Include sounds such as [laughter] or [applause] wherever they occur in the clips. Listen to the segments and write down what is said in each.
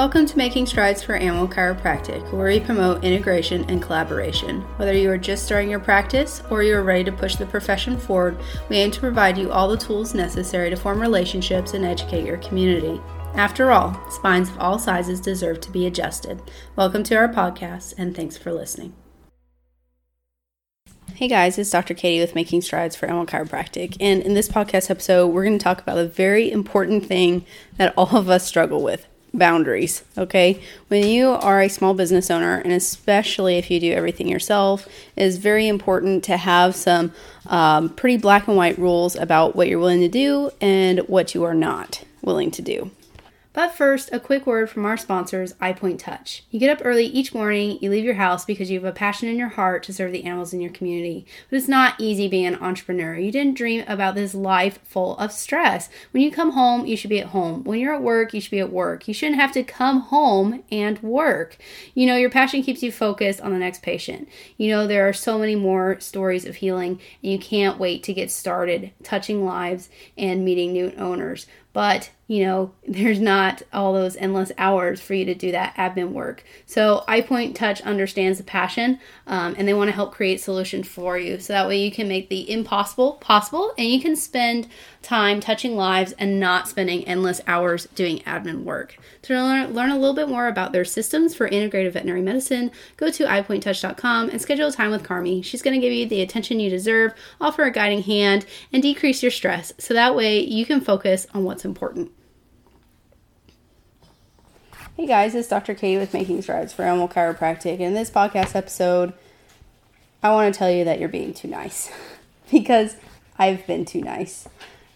Welcome to Making Strides for Animal Chiropractic, where we promote integration and collaboration. Whether you are just starting your practice or you are ready to push the profession forward, we aim to provide you all the tools necessary to form relationships and educate your community. After all, spines of all sizes deserve to be adjusted. Welcome to our podcast, and thanks for listening. Hey guys, it's Dr. Katie with Making Strides for Animal Chiropractic. And in this podcast episode, we're going to talk about a very important thing that all of us struggle with boundaries. Okay. When you are a small business owner, and especially if you do everything yourself, it is very important to have some um, pretty black and white rules about what you're willing to do and what you are not willing to do. But first, a quick word from our sponsors, iPoint Touch. You get up early each morning, you leave your house because you have a passion in your heart to serve the animals in your community. But it's not easy being an entrepreneur. You didn't dream about this life full of stress. When you come home, you should be at home. When you're at work, you should be at work. You shouldn't have to come home and work. You know, your passion keeps you focused on the next patient. You know, there are so many more stories of healing, and you can't wait to get started touching lives and meeting new owners but you know [laughs] there's not all those endless hours for you to do that admin work. So ipoint touch understands the passion um, and they want to help create solutions for you. So that way you can make the impossible possible and you can spend time touching lives and not spending endless hours doing admin work. To learn, learn a little bit more about their systems for integrative veterinary medicine go to ipointtouch.com and schedule a time with carmi. She's going to give you the attention you deserve offer a guiding hand and decrease your stress. So that way you can focus on what's what's important. Hey guys, it's Dr. Katie with Making Strides for Animal Chiropractic. And in this podcast episode, I want to tell you that you're being too nice [laughs] because I've been too nice.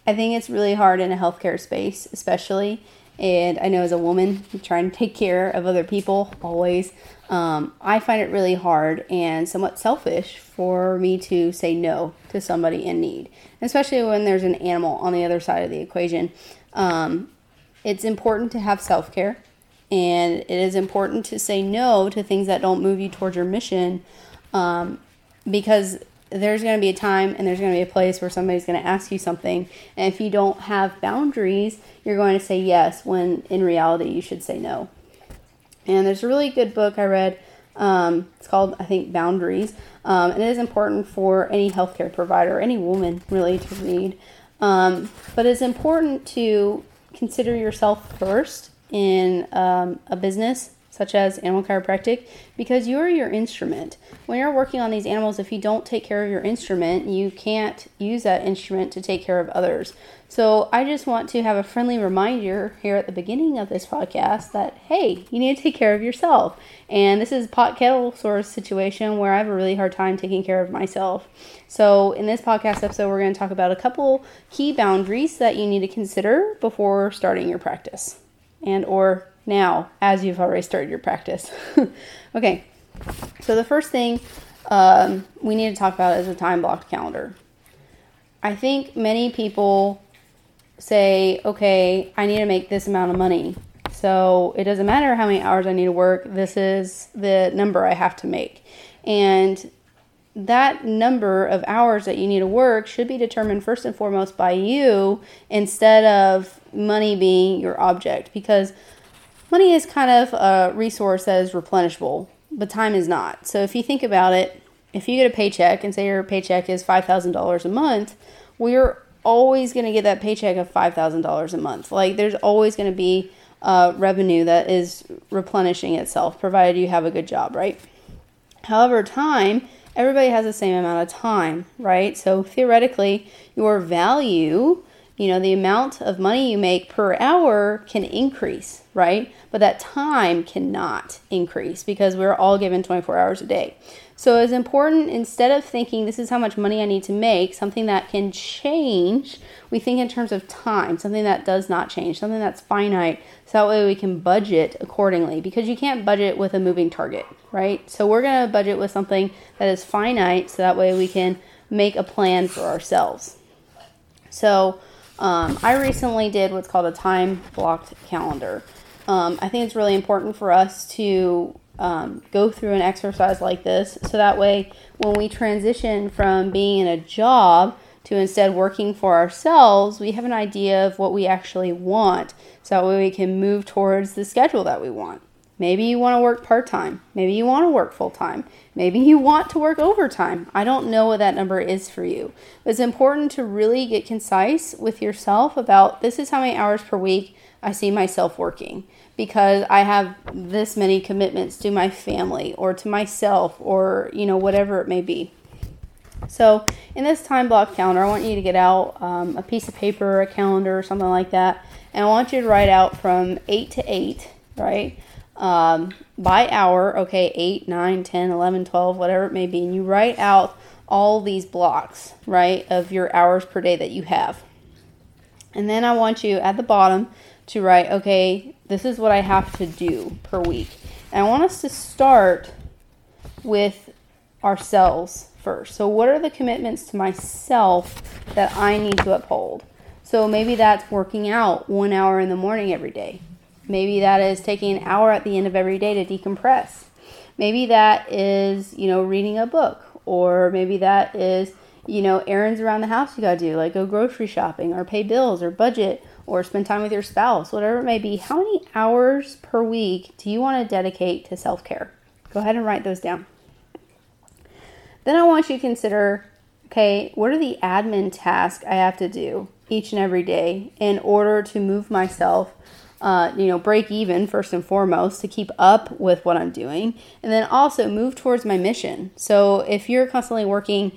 I think it's really hard in a healthcare space, especially. And I know as a woman trying to take care of other people always, um, I find it really hard and somewhat selfish for me to say no to somebody in need, especially when there's an animal on the other side of the equation. Um, it's important to have self care, and it is important to say no to things that don't move you towards your mission um, because there's going to be a time and there's going to be a place where somebody's going to ask you something. And if you don't have boundaries, you're going to say yes when in reality you should say no. And there's a really good book I read. Um, it's called, I think, Boundaries. Um, and it is important for any healthcare provider, any woman really, to read. Um, but it's important to consider yourself first in um, a business such as animal chiropractic, because you are your instrument. When you're working on these animals, if you don't take care of your instrument, you can't use that instrument to take care of others. So I just want to have a friendly reminder here at the beginning of this podcast that hey, you need to take care of yourself. And this is pot kettle sort of situation where I have a really hard time taking care of myself. So in this podcast episode, we're going to talk about a couple key boundaries that you need to consider before starting your practice and or now as you've already started your practice. [laughs] okay, so the first thing um, we need to talk about is a time blocked calendar. I think many people say, okay, I need to make this amount of money. So it doesn't matter how many hours I need to work, this is the number I have to make. And that number of hours that you need to work should be determined first and foremost by you instead of money being your object because money is kind of a resource that is replenishable, but time is not. So if you think about it, if you get a paycheck and say your paycheck is $5,000 a month, well, you're always going to get that paycheck of $5,000 a month. Like there's always going to be uh, revenue that is replenishing itself, provided you have a good job, right? However, time, everybody has the same amount of time, right? So theoretically, your value you know, the amount of money you make per hour can increase, right? But that time cannot increase because we're all given 24 hours a day. So it's important instead of thinking this is how much money I need to make, something that can change, we think in terms of time, something that does not change, something that's finite. So that way we can budget accordingly because you can't budget with a moving target, right? So we're going to budget with something that is finite so that way we can make a plan for ourselves. So, um, I recently did what's called a time blocked calendar. Um, I think it's really important for us to um, go through an exercise like this so that way when we transition from being in a job to instead working for ourselves, we have an idea of what we actually want. So that way we can move towards the schedule that we want. Maybe you want to work part time. Maybe you want to work full time. Maybe you want to work overtime. I don't know what that number is for you. It's important to really get concise with yourself about this is how many hours per week I see myself working because I have this many commitments to my family or to myself or, you know, whatever it may be. So, in this time block calendar, I want you to get out um, a piece of paper, a calendar, or something like that, and I want you to write out from 8 to 8, right? Um, by hour, okay, 8, 9, 10, 11, 12, whatever it may be, and you write out all these blocks, right, of your hours per day that you have. And then I want you at the bottom to write, okay, this is what I have to do per week. And I want us to start with ourselves first. So, what are the commitments to myself that I need to uphold? So, maybe that's working out one hour in the morning every day. Maybe that is taking an hour at the end of every day to decompress. Maybe that is, you know, reading a book. Or maybe that is, you know, errands around the house you got to do, like go grocery shopping or pay bills or budget or spend time with your spouse, whatever it may be, how many hours per week do you want to dedicate to self care? Go ahead and write those down. Then I want you to consider okay, what are the admin tasks I have to do each and every day in order to move myself, uh, you know, break even first and foremost to keep up with what I'm doing, and then also move towards my mission. So if you're constantly working,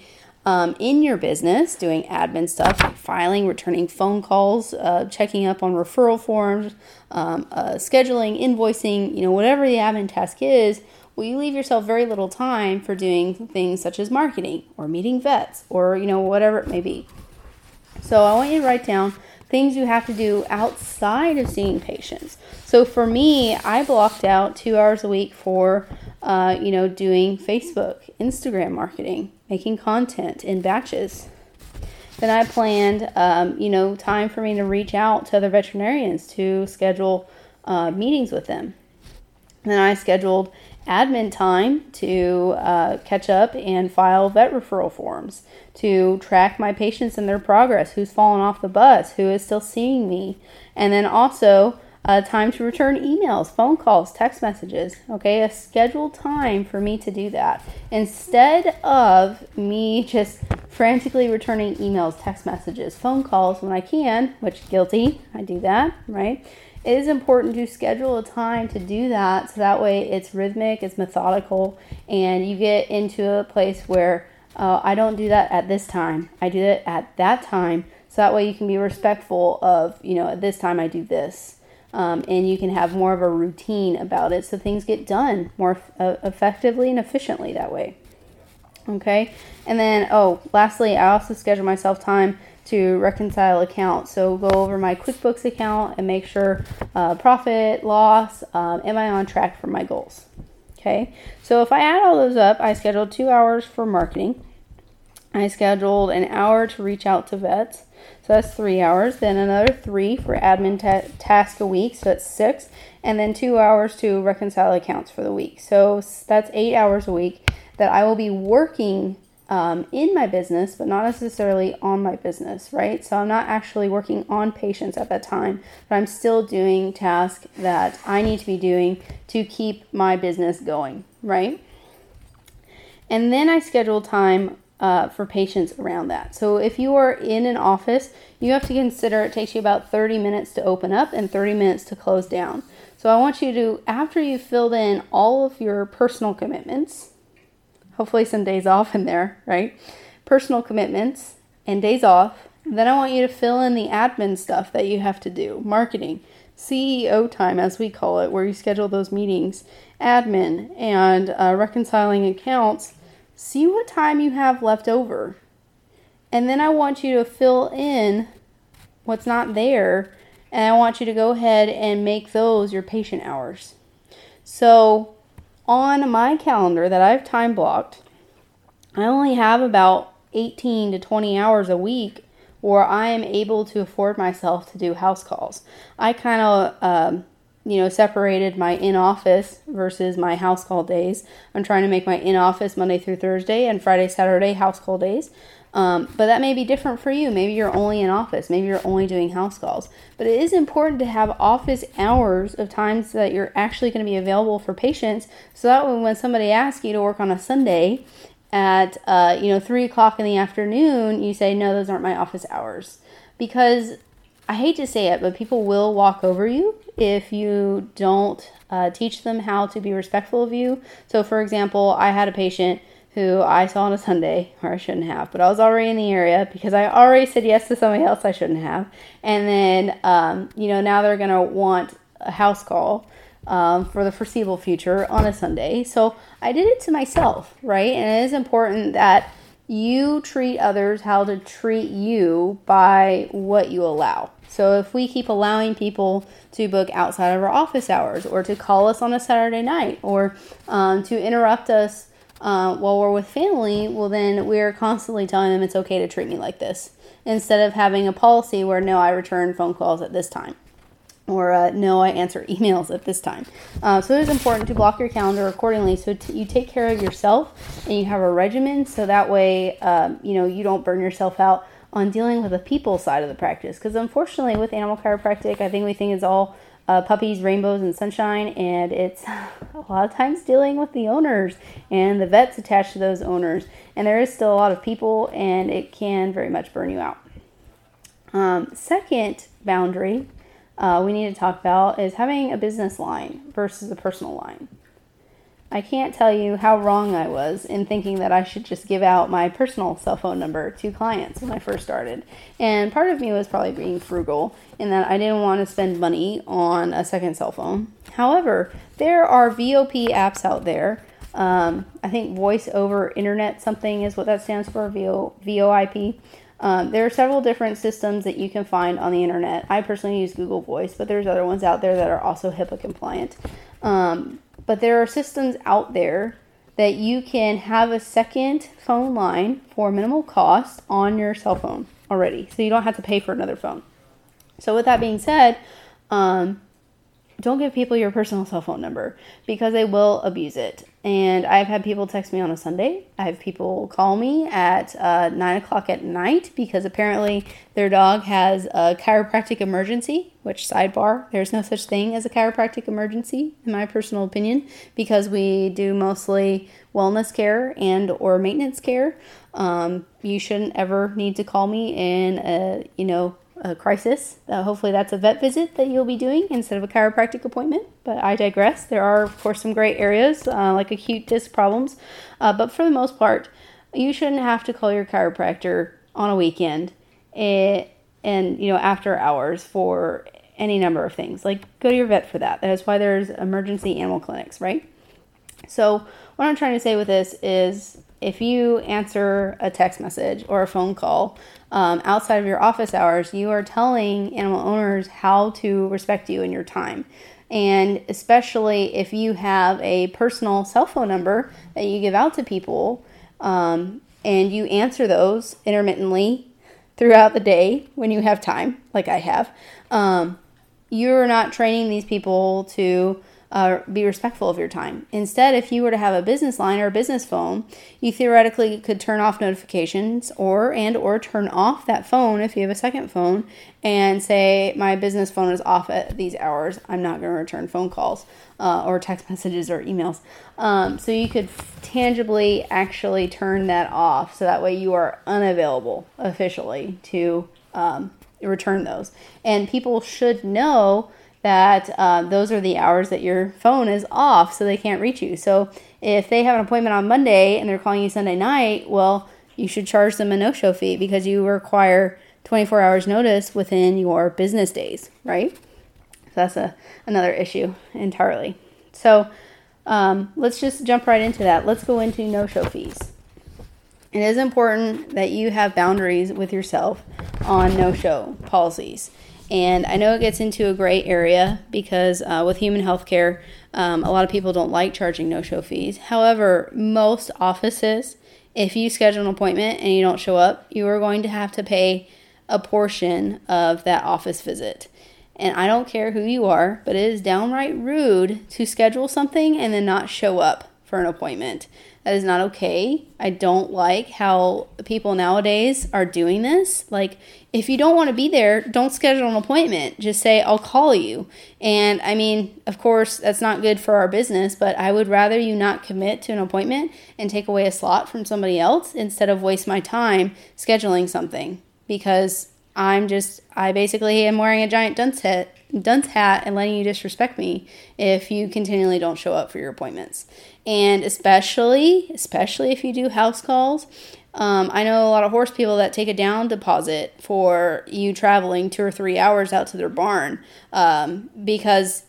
um, in your business, doing admin stuff like filing, returning phone calls, uh, checking up on referral forms, um, uh, scheduling, invoicing, you know, whatever the admin task is, well, you leave yourself very little time for doing things such as marketing or meeting vets or, you know, whatever it may be. So I want you to write down things you have to do outside of seeing patients. So for me, I blocked out two hours a week for, uh, you know, doing Facebook, Instagram marketing, making content in batches. Then I planned, um, you know, time for me to reach out to other veterinarians to schedule uh, meetings with them. then I scheduled admin time to uh, catch up and file vet referral forms, to track my patients and their progress, who's fallen off the bus, who is still seeing me, and then also uh, time to return emails, phone calls, text messages. Okay, a scheduled time for me to do that instead of me just frantically returning emails, text messages, phone calls when I can, which guilty, I do that, right? It is important to schedule a time to do that so that way it's rhythmic, it's methodical, and you get into a place where uh, I don't do that at this time. I do it at that time so that way you can be respectful of, you know, at this time I do this um, and you can have more of a routine about it so things get done more uh, effectively and efficiently that way. Okay, and then oh, lastly, I also schedule myself time to reconcile accounts. So go over my QuickBooks account and make sure uh, profit, loss, um, am I on track for my goals? Okay, so if I add all those up, I scheduled two hours for marketing. I scheduled an hour to reach out to vets. So that's three hours. Then another three for admin ta- task a week. So that's six. And then two hours to reconcile accounts for the week. So that's eight hours a week that I will be working um, in my business, but not necessarily on my business, right? So I'm not actually working on patients at that time, but I'm still doing tasks that I need to be doing to keep my business going, right? And then I schedule time uh, for patients around that. So if you are in an office, you have to consider it takes you about 30 minutes to open up and 30 minutes to close down. So I want you to, after you've filled in all of your personal commitments, hopefully some days off in there, right? Personal commitments and days off. Then I want you to fill in the admin stuff that you have to do, marketing, CEO time, as we call it, where you schedule those meetings, admin, and uh, reconciling accounts see what time you have left over. And then I want you to fill in what's not there. And I want you to go ahead and make those your patient hours. So on my calendar that I've time blocked, I only have about 18 to 20 hours a week where I am able to afford myself to do house calls. I kind of um, you know, separated my in office versus my house call days. I'm trying to make my in office Monday through Thursday and Friday, Saturday house call days. Um, but that may be different for you. Maybe you're only in office. Maybe you're only doing house calls. But it is important to have office hours of times that you're actually going to be available for patients, so that when somebody asks you to work on a Sunday at uh, you know three o'clock in the afternoon, you say no, those aren't my office hours. Because I hate to say it, but people will walk over you if you don't uh, teach them how to be respectful of you. So, for example, I had a patient who I saw on a Sunday, or I shouldn't have, but I was already in the area because I already said yes to somebody else I shouldn't have. And then, um, you know, now they're going to want a house call um, for the foreseeable future on a Sunday. So I did it to myself, right? And it is important that you treat others how to treat you by what you allow. So if we keep allowing people to book outside of our office hours or to call us on a Saturday night or um, to interrupt us uh, while we're with family, well, then we're constantly telling them it's okay to treat me like this instead of having a policy where no, I return phone calls at this time or uh, no, I answer [laughs] emails at this time. Uh, so it is important to block your calendar accordingly so t- you take care of yourself and you have a regimen so that way um, you know you don't burn yourself out on dealing with the people side of the practice because unfortunately with animal chiropractic i think we think it's all uh, puppies, rainbows, and sunshine, and it's [laughs] a lot of times dealing with the owners and the vets attached to those owners. And there is still a lot of people, and it can very much burn you out. Um, second boundary uh, we need to talk about is having a business line versus a personal line. I can't tell you how wrong I was in thinking that I should just give out my personal cell phone number to clients when I first started. And part of me was probably being frugal in that I didn't want to spend money on a second cell phone. However, there are VOP apps out there. Um, I think voice over internet something is what that stands for, VO, VoIP. Um, there are several different systems that you can find on the internet. I personally use Google Voice, but there's other ones out there that are also HIPAA compliant. Um, but there are systems out there that you can have a second phone line for minimal cost on your cell phone already. So you don't have to pay for another phone. So, with that being said, um, don't give people your personal cell phone number because they will abuse it. And I've had people text me on a Sunday. I have people call me at uh, 9 o'clock at night because apparently their dog has a chiropractic emergency, which, sidebar, there's no such thing as a chiropractic emergency, in my personal opinion, because we do mostly wellness care and or maintenance care. Um, you shouldn't ever need to call me in a, you know, a crisis. Uh, hopefully, that's a vet visit that you'll be doing instead of a chiropractic appointment. But I digress. There are, of course, some great areas uh, like acute disc problems. Uh, but for the most part, you shouldn't have to call your chiropractor on a weekend and, eh, and you know after hours for any number of things. Like go to your vet for that. That's why there's emergency animal clinics, right? So what I'm trying to say with this is if you answer a text message or a phone call um, outside of your office hours, you are telling animal owners how to respect you and your time. And especially if you have a personal cell phone number that you give out to people um, and you answer those intermittently throughout the day when you have time, like I have, um, you're not training these people to uh, be respectful of your time. Instead, if you were to have a business line or a business phone, you theoretically could turn off notifications or and or turn off that phone if you have a second phone and say my business phone is off at these hours. I'm not going to return phone calls uh, or text [laughs] messages or emails. Um, so you could tangibly actually turn that off, so that way you are unavailable officially to um, return those. And people should know that uh, those are the hours that your phone is off so they can't reach you. So if they have an appointment on Monday and they're calling you Sunday night, well, you should charge them a no show fee because you require 24 hours notice within your business days, right? So that's a, another issue entirely. So um, let's just jump right into that. Let's go into no show fees. It is important that you have boundaries with yourself on no show policies. And I know it gets into a gray area because uh, with human healthcare, um, a lot of people don't like charging no show fees. However, most offices, if you schedule an appointment and you don't show up, you are going to have to pay a portion of that office visit. And I don't care who you are, but it is downright rude to schedule something and then not show up for an appointment. That is not okay. I don't like how people nowadays are doing this. Like, if you don't want to be there, don't schedule an appointment. Just say, I'll call you. And I mean, of course, that's not good for our business, but I would rather you not commit to an appointment and take away a slot from somebody else instead of waste my time scheduling something because I'm just, I basically am wearing a giant dunce hat, dunce hat and letting you disrespect me if you continually don't show up for your appointments. And especially, especially if you do house calls, um, I know a lot of horse people that take a down deposit for you traveling two or three hours out to their barn um, because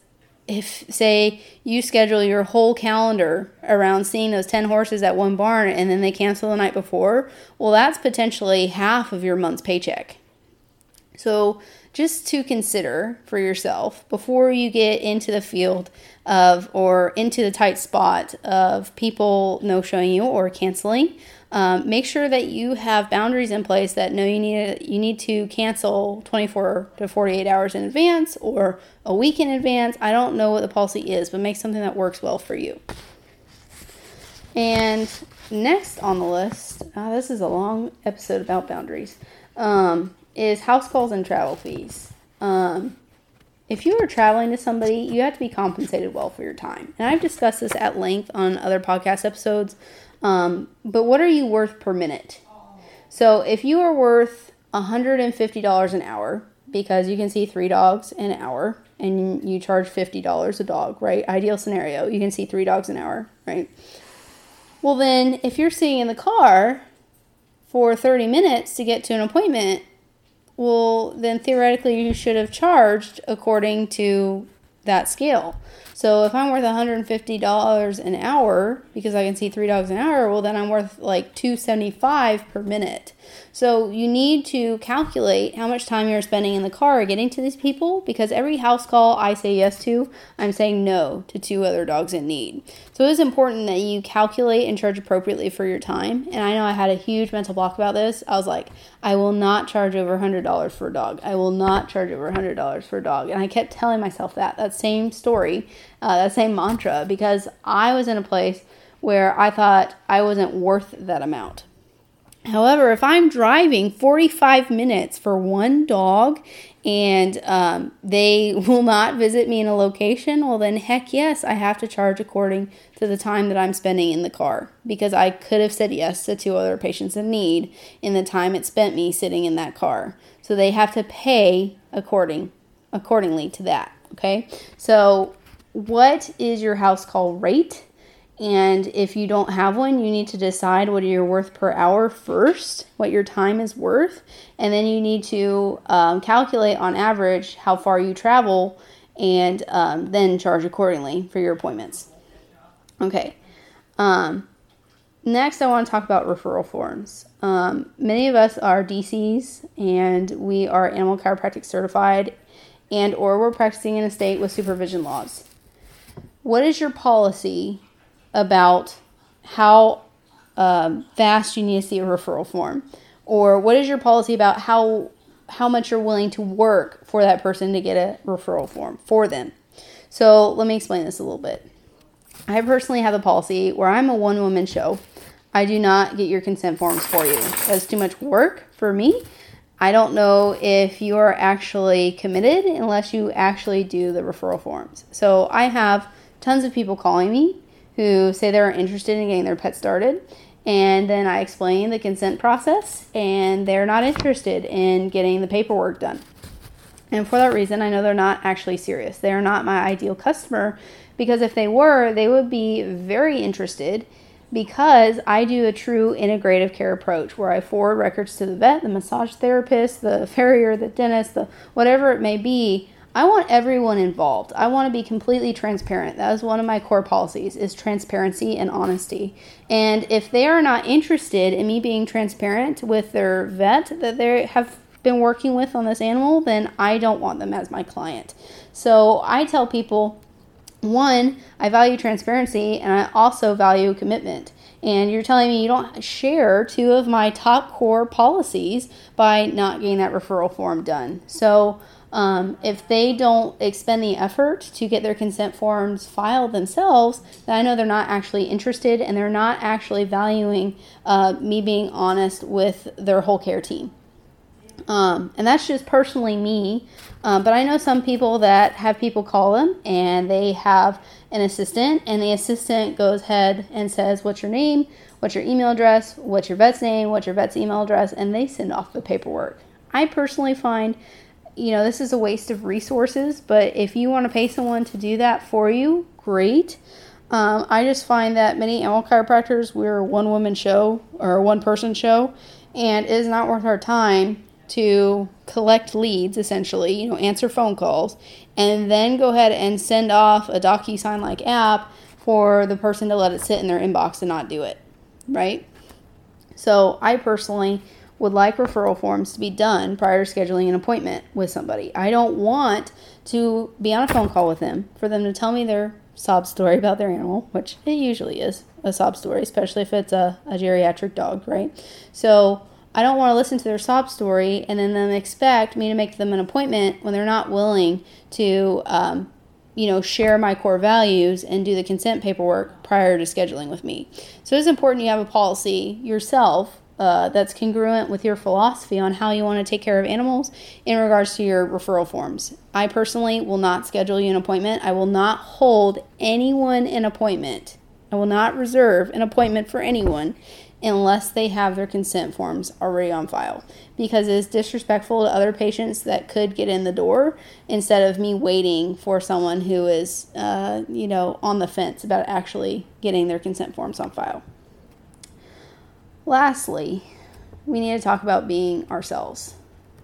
if say you schedule your whole calendar around seeing those 10 horses at one barn and then they cancel the night before well that's potentially half of your month's paycheck so just to consider for yourself before you get into the field of or into the tight spot of people no showing you or canceling um, make sure that you have boundaries in place that know you need you need to cancel 24 to 48 hours in advance or a week in advance. I don't know what the policy is, but make something that works well for you. And next on the list, uh, this is a long episode about boundaries, um, is house calls and travel fees. Um, if you are traveling to somebody, you have to be compensated well for your time. And I've discussed this at length on other podcast episodes. Um, but what are you worth per minute? So if you are worth $150 an hour, because you can see three dogs an hour and you charge $50 a dog, right? Ideal scenario, you can see three dogs an hour, right? Well, then if you're sitting in the car for 30 minutes to get to an appointment, well, then theoretically you should have charged according to that scale. So if I'm worth $150 an hour because I can see three dogs an hour, well then I'm worth like 275 per minute. So you need to calculate how much time you're spending in the car getting to these people because every house call I say yes to, I'm saying no to two other dogs in need. So it is important that you calculate and charge appropriately for your time. And I know I had a huge mental block about this. I was like, I will not charge over $100 for a dog. I will not charge over $100 for a dog. And I kept telling myself that, that same story, uh, that same mantra, because I was in a place where I thought I wasn't worth that amount. However, if I'm driving 45 minutes for one dog and um, they [laughs] will not visit me in a location, well, then heck yes, I have to charge according to the time that I'm spending in the car because I could have said yes to two other patients in need in the time it spent me sitting in that car. So they have to pay according accordingly to that. Okay, so what is your house call rate? And if you don't have one, you need to decide what you're worth per hour first, what your time is worth. And then you need to um, calculate on average how far you travel and um, then charge accordingly for your appointments. Okay. Um, next, I want to talk about referral forms. Um, many of us are DCs and we are animal chiropractic certified and or we're practicing in a state with supervision laws. What is your policy about how um, fast you need to see a referral form, or what is your policy about how how much you're willing to work for that person to get a referral form for them. So let me explain this a little bit. I personally have a policy where I'm a one woman show. I do not get your consent forms for you. That's too much work for me. I don't know if you are actually committed unless you actually do the referral forms. So I have tons of people calling me who say they're interested in getting their pet started. And then I explain the consent process, and they're not interested in getting the paperwork done. And for that reason, I know they're not actually serious. They're not my ideal customer because if they were, they would be very interested because I do a true integrative care approach where I forward records to the vet, the massage therapist, the [laughs] farrier, the dentist, the whatever it may be I want everyone involved. I want to be completely transparent. That is one of my core policies is transparency and honesty. And if they are not interested in me being transparent with their vet that they have been working with on this animal, then I don't want them as my client. So I tell people one, I value transparency and I also value commitment. And you're telling me you don't share two of my top core policies by not getting that referral form done. So, um, if they don't expend the effort to get their consent forms filed themselves, then I know they're not actually interested and they're not actually valuing uh, me being honest with their whole care team. Um, and that's just personally me. Um, but I know some people that have people call them and they have an assistant, and the assistant goes ahead and says, What's your name? What's your email address? What's your vet's name? What's your vet's email address? And they send off the paperwork. I personally find you know, this is a waste of resources, but if you want to pay someone to do that for you, great. Um, I just find that many animal chiropractors, we're a one woman show or a one person show, and it is not worth our time to collect leads essentially, you know, answer phone calls, and then go ahead and send off a DocuSign like app for the person to let it sit in their inbox and not do it, right? So I personally would like referral forms to be done prior to scheduling an appointment with somebody. I don't want to be on a phone call with them for them to tell me their sob story about their animal, which it usually is a sob story, especially if it's a, a geriatric dog, right? So I don't want to listen to their sob story and then them expect me to make them an appointment when they're not willing to, um, you know, share my core values and do the consent paperwork prior to scheduling with me. So it's important you have a policy yourself uh, that's congruent with your philosophy on how you want to take care of animals in regards to your referral forms. I personally will not schedule you an appointment. I will not hold anyone an appointment. I will not reserve an appointment for anyone unless they have their consent forms already on file because it's disrespectful to other patients that could get in the door instead of me waiting for someone who is uh, you know on the fence about actually getting their consent forms on file Lastly, we need to talk about being ourselves.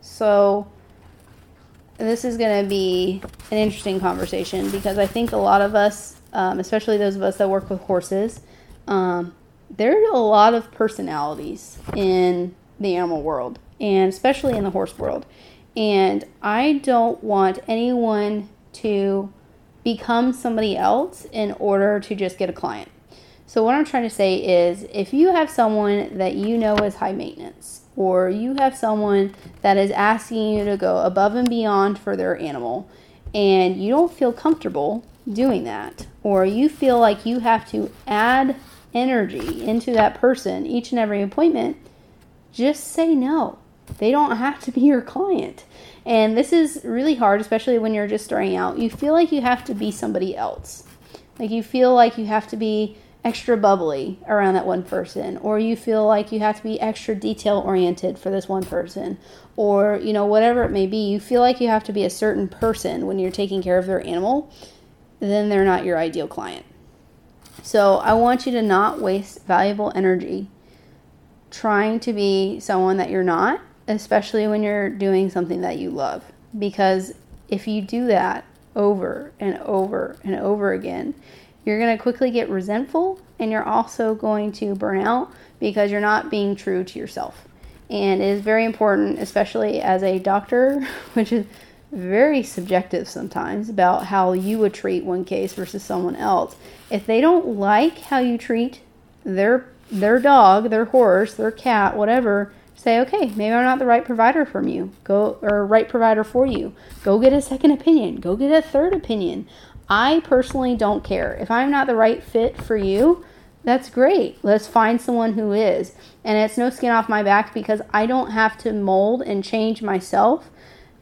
So, this is going to be an interesting conversation because I think a lot of us, um, especially those of us that work with horses, um, there are a lot of personalities in the animal world and especially in the horse world. And I don't want anyone to become somebody else in order to just get a client. So, what I'm trying to say is if you have someone that you know is high maintenance, or you have someone that is asking you to go above and beyond for their animal, and you don't feel comfortable doing that, or you feel like you have to add energy into that person each and every appointment, just say no. They don't have to be your client. And this is really hard, especially when you're just starting out. You feel like you have to be somebody else. Like you feel like you have to be extra bubbly around that one person or you feel like you have to be extra detail oriented for this one person or you know whatever it may be you feel like you have to be a certain person when you're taking care of their animal then they're not your ideal client so i want you to not waste valuable energy trying to be someone that you're not especially when you're doing something that you love because if you do that over and over and over again you're going to quickly get resentful and you're also going to burn out because you're not being true to yourself. And it is very important, especially as a doctor, [laughs] which is very subjective sometimes about how you would treat one case versus someone else. If they don't like how you treat their their dog, their horse, their cat, whatever, say, okay, maybe I'm not the right provider from you. Go or right provider for you. Go get a second opinion. Go get a third opinion. I personally don't care. If I'm not the right fit for you, that's great. Let's find someone who is. And it's no skin off my back because I don't have to mold and change myself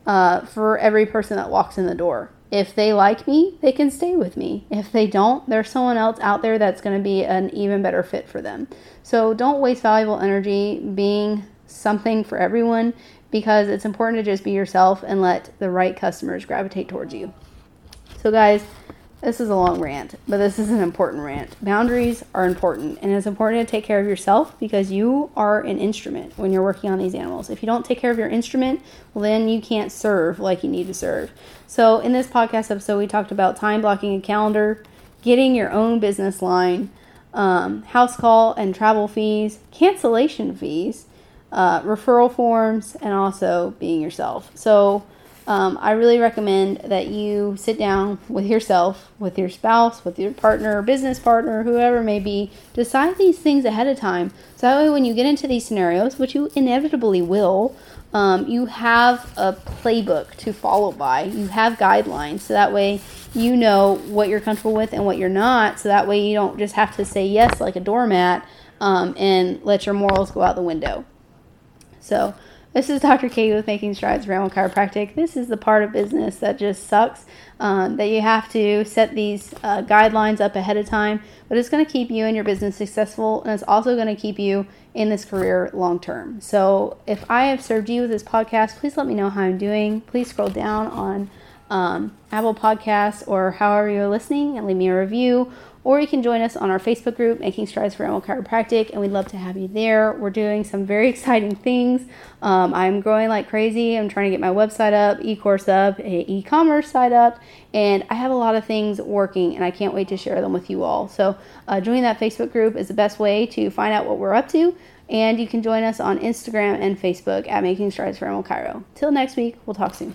uh, for every person that walks in the door. If they like me, they can stay with me. If they don't, there's someone else out there that's going to be an even better fit for them. So don't waste valuable energy being something for everyone because it's important to just be yourself and let the right customers gravitate towards you. So, guys, this is a long rant, but this is an important rant. Boundaries are important, and it's important to take care of yourself because you are an instrument when you're working on these animals. If you don't take care of your instrument, well, then you can't serve like you need to serve. So, in this podcast episode, we talked about time blocking a calendar, getting your own business line, um, house call and travel fees, cancellation fees, uh, referral forms, and also being yourself. So, um, I really recommend that you sit down with yourself, with your spouse, with your partner, business partner, whoever may be, decide these things ahead of time. So that way, when you get into these scenarios, which you inevitably will, um, you have a playbook to follow by. You have guidelines. So that way, you know what you're comfortable with and what you're not. So that way, you don't just have to say yes like a doormat um, and let your morals go out the window. So, this is Dr. Katie with Making Strides Animal Chiropractic. This is the part of business that just sucks. Um, that you have to set these uh, guidelines up ahead of time, but it's going to keep you and your business successful, and it's also going to keep you in this career long term. So, if I have served you with this podcast, please let me know how I'm doing. Please scroll down on um, Apple Podcasts or however you're listening and leave me a review or you can join us on our Facebook group, Making Strides for Animal Chiropractic, and we'd love to have you there. We're doing some very [laughs] exciting things. Um, I'm growing like crazy. I'm trying to get my website up, e-course up, e commerce site up, and I have a lot of things working, and I can't wait to share them with you all. So, uh, joining that Facebook group is the best way to find out what we're up to. And you can join us on Instagram and Facebook at Making Strides for Animal Chiro. Till next week, we'll talk soon.